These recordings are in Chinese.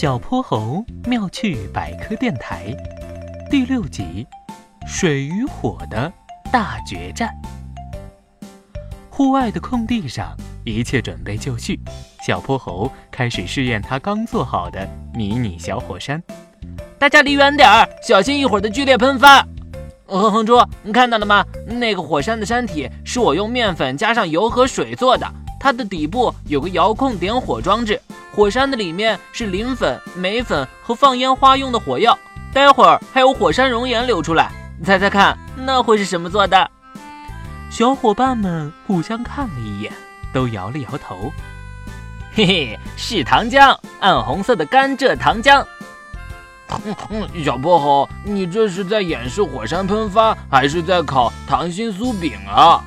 小泼猴妙趣百科电台第六集：水与火的大决战。户外的空地上，一切准备就绪。小泼猴开始试验他刚做好的迷你小火山。大家离远点儿，小心一会儿的剧烈喷发。哼哼猪，你看到了吗？那个火山的山体是我用面粉加上油和水做的，它的底部有个遥控点火装置。火山的里面是磷粉、镁粉和放烟花用的火药，待会儿还有火山熔岩流出来。猜猜看，那会是什么做的？小伙伴们互相看了一眼，都摇了摇头。嘿嘿，是糖浆，暗红色的甘蔗糖浆。小泼猴，你这是在演示火山喷发，还是在烤糖心酥饼啊？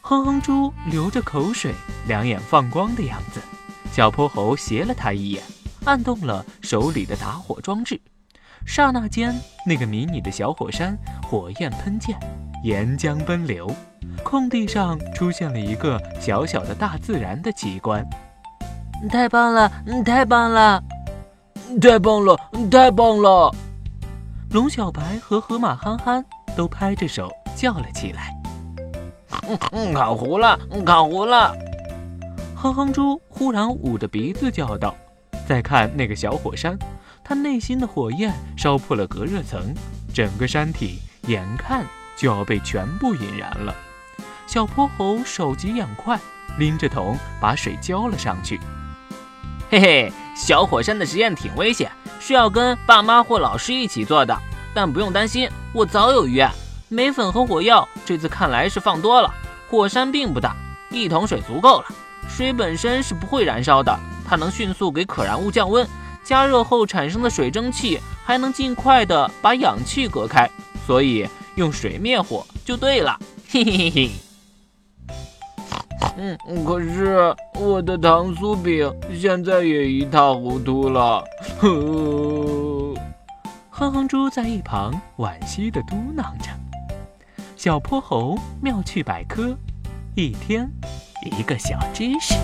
哼哼猪流着口水，两眼放光的样子。小泼猴斜了他一眼，按动了手里的打火装置，刹那间，那个迷你的小火山火焰喷溅，岩浆奔流，空地上出现了一个小小的大自然的奇观。太棒了，太棒了，太棒了，太棒了！龙小白和河马憨憨都拍着手叫了起来。烤糊了，烤糊了！哼哼猪忽然捂着鼻子叫道：“再看那个小火山，它内心的火焰烧破了隔热层，整个山体眼看就要被全部引燃了。”小泼猴手疾眼快，拎着桶把水浇了上去。嘿嘿，小火山的实验挺危险，需要跟爸妈或老师一起做的。但不用担心，我早有预案。镁粉和火药这次看来是放多了，火山并不大，一桶水足够了。水本身是不会燃烧的，它能迅速给可燃物降温，加热后产生的水蒸气还能尽快的把氧气隔开，所以用水灭火就对了。嘿嘿嘿嘿。嗯，可是我的糖酥饼现在也一塌糊涂了。哼哼猪在一旁惋惜的嘟囔着。小泼猴妙趣百科，一天。一个小知识。